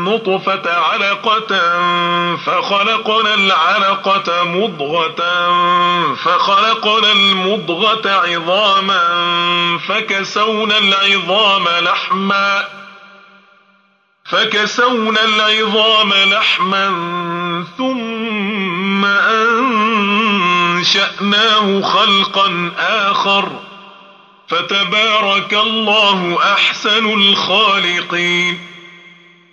النطفة علقة فخلقنا العلقة مضغة فخلقنا المضغة عظاما فكسونا العظام لحما فكسونا العظام لحما ثم أنشأناه خلقا آخر فتبارك الله أحسن الخالقين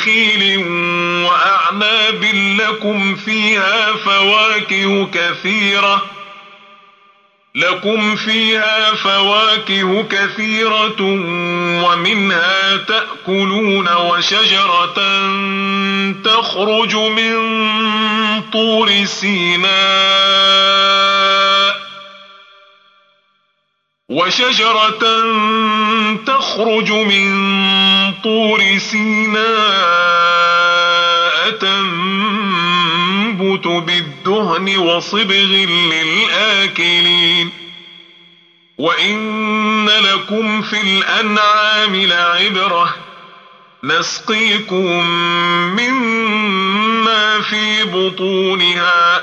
نخيل وأعناب لكم فيها فواكه كثيرة لكم فيها فواكه كثيرة ومنها تأكلون وشجرة تخرج من طور سيناء. وشجرة تخرج من طور سيناء تنبت بالدهن وصبغ للآكلين. وإن لكم في الأنعام لعبرة نسقيكم مما في بطونها.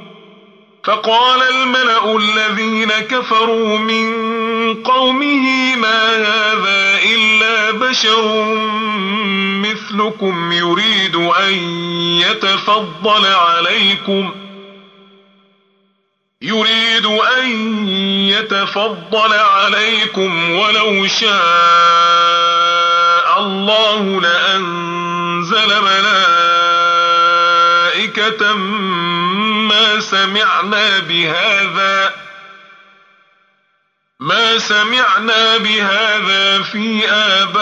فقال الملأ الذين كفروا من قومه ما هذا إلا بشر مثلكم يريد أن يتفضل عليكم يريد أن يتفضل عليكم ولو شاء الله لأنزل ملائكة ما سمعنا بهذا ما سمعنا بهذا في آبائنا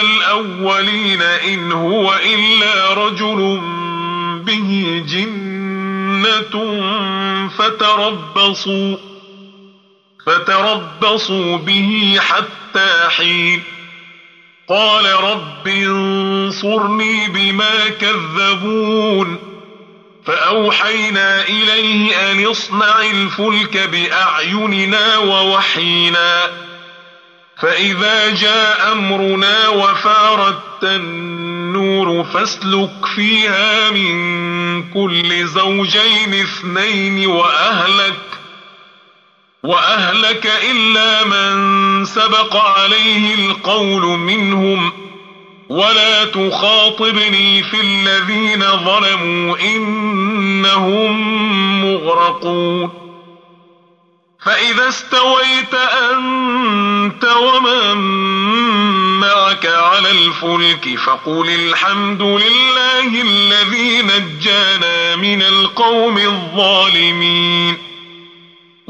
الأولين إن هو إلا رجل به جنة فتربصوا فتربصوا به حتى حين. قال رب انصرني بما كذبون فأوحينا إليه أن اصنع الفلك بأعيننا ووحينا فإذا جاء أمرنا وفارت النور فاسلك فيها من كل زوجين اثنين وأهلك وأهلك إلا من سبق عليه القول منهم ولا تخاطبني في الذين ظلموا إنهم مغرقون فإذا استويت أنت ومن معك على الفلك فقل الحمد لله الذي نجانا من القوم الظالمين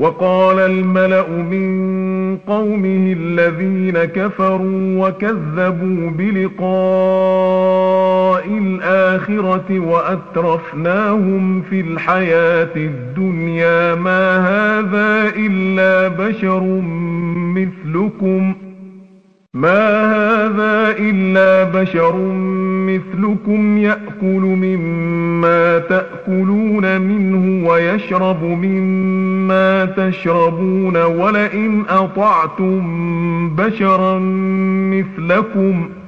وقال الملأ من قومه الذين كفروا وكذبوا بلقاء الآخرة وأترفناهم في الحياة الدنيا ما هذا إلا بشر مثلكم ما هذا إلا بشر مثلكم يأكل مما تأكلون منه ويشرب مما تشربون ولئن أطعتم بشرا مثلكم ۖ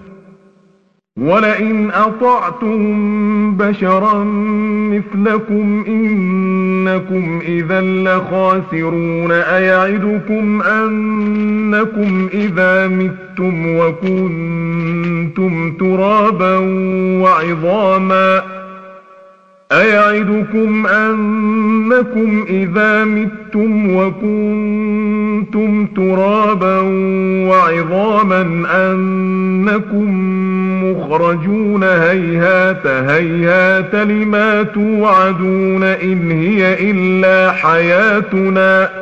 ولئن أطعتم بشرا مثلكم إنكم إذا لخاسرون أيعدكم أنكم إذا متم وكنتم ترابا وعظاما أيعدكم أنكم إذا متم وكنتم ترابا وعظاما أنكم مخرجون هيهات هيهات لما توعدون إن هي إلا حياتنا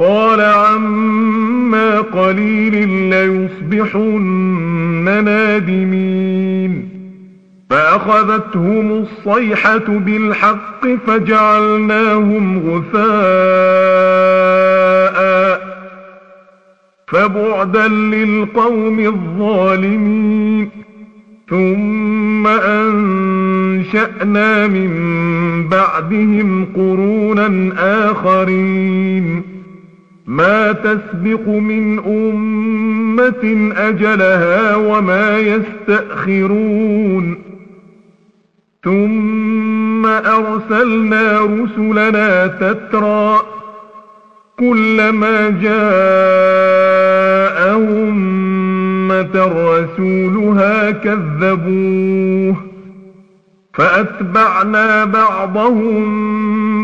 قال عما قليل ليصبحن نادمين. فأخذتهم الصيحة بالحق فجعلناهم غثاء. فبعدا للقوم الظالمين. ثم أنشأنا من بعدهم قرونا آخرين. ما تسبق من أمة أجلها وما يستأخرون. ثم أرسلنا رسلنا تترى كلما جاء أمة رسولها كذبوه. فأتبعنا بعضهم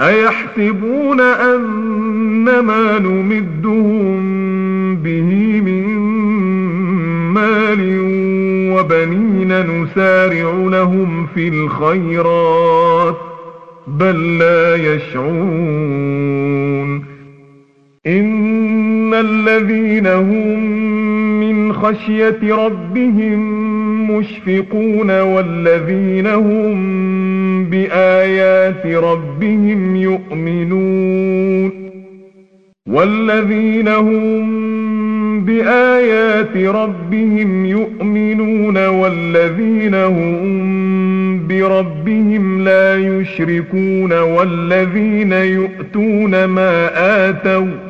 أيحسبون أن ما نمدهم به من مال وبنين نسارع لهم في الخيرات بل لا يشعرون إن الذين هم من خشية ربهم مشفقون والذين هم بآيات ربهم يؤمنون والذين هم بآيات ربهم يؤمنون والذين هم بربهم لا يشركون والذين يؤتون ما آتوا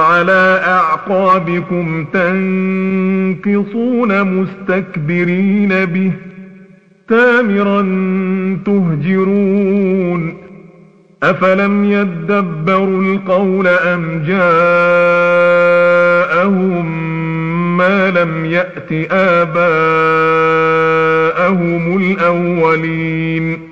على أعقابكم تنكصون مستكبرين به تامرا تهجرون أفلم يدبروا القول أم جاءهم ما لم يأت آباءهم الأولين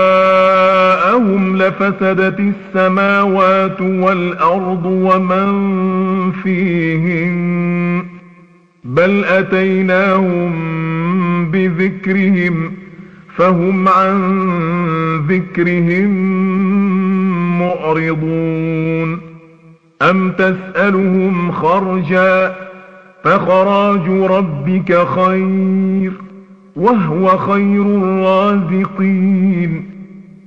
لفسدت السماوات والأرض ومن فيهن بل أتيناهم بذكرهم فهم عن ذكرهم معرضون أم تسألهم خرجا فخراج ربك خير وهو خير الرازقين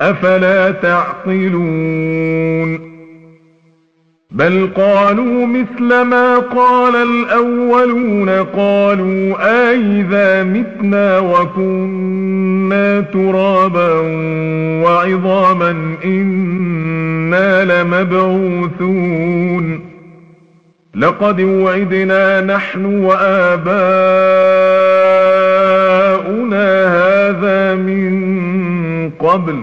أفلا تعقلون بل قالوا مثل ما قال الأولون قالوا آئذا متنا وكنا ترابا وعظاما إنا لمبعوثون لقد وعدنا نحن وآباؤنا هذا من قبل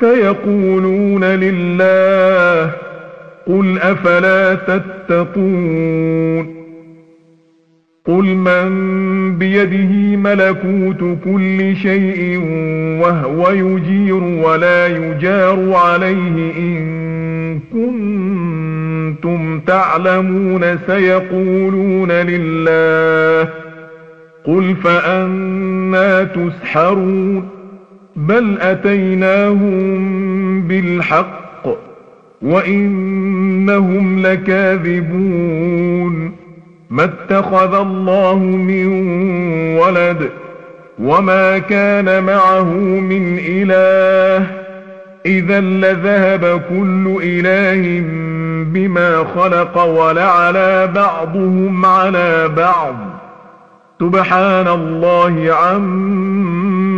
فيقولون لله قل أفلا تتقون قل من بيده ملكوت كل شيء وهو يجير ولا يجار عليه إن كنتم تعلمون سيقولون لله قل فأنا تسحرون بل أتيناهم بالحق وإنهم لكاذبون ما اتخذ الله من ولد وما كان معه من إله إذا لذهب كل إله بما خلق ولعلى بعضهم على بعض سبحان الله عما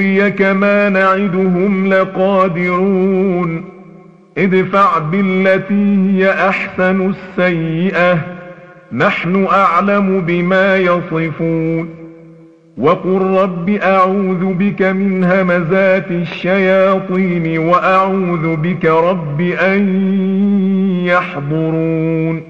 نريك ما نعدهم لقادرون. ادفع بالتي هي أحسن السيئة. نحن أعلم بما يصفون. وقل رب أعوذ بك من همزات الشياطين وأعوذ بك رب أن يحضرون.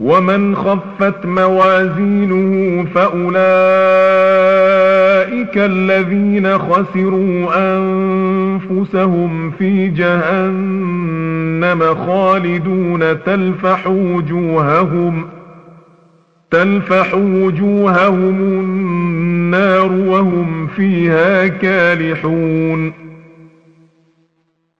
ومن خفت موازينه فأولئك الذين خسروا أنفسهم في جهنم خالدون تلفح وجوههم تلفح وجوههم النار وهم فيها كالحون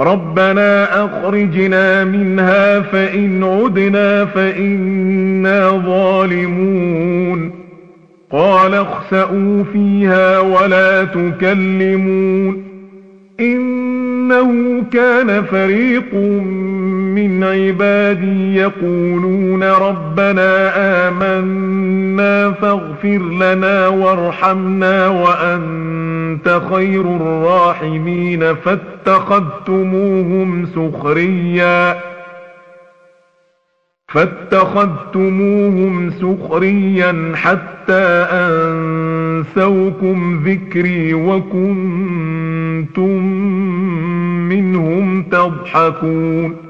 ربنا أخرجنا منها فإن عدنا فإنا ظالمون. قال اخسأوا فيها ولا تكلمون. إنه كان فريق من عبادي يقولون ربنا آمنا فاغفر لنا وارحمنا وأنت خير الراحمين فاتخذتموهم سخريا. فاتخذتموهم سخريا حتى أنسوكم ذكري وكنتم منهم تضحكون.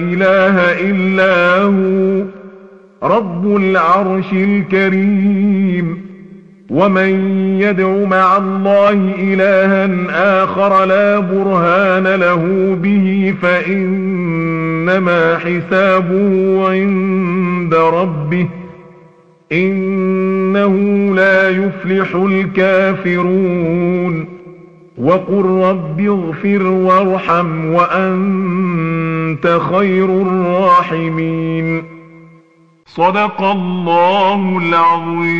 إله إلا هو رب العرش الكريم. ومن يدع مع الله إلها آخر لا برهان له به فإنما حسابه عند ربه. إنه لا يفلح الكافرون. وقل رب اغفر وارحم وأنت خير الراحمين. صدق الله العظيم.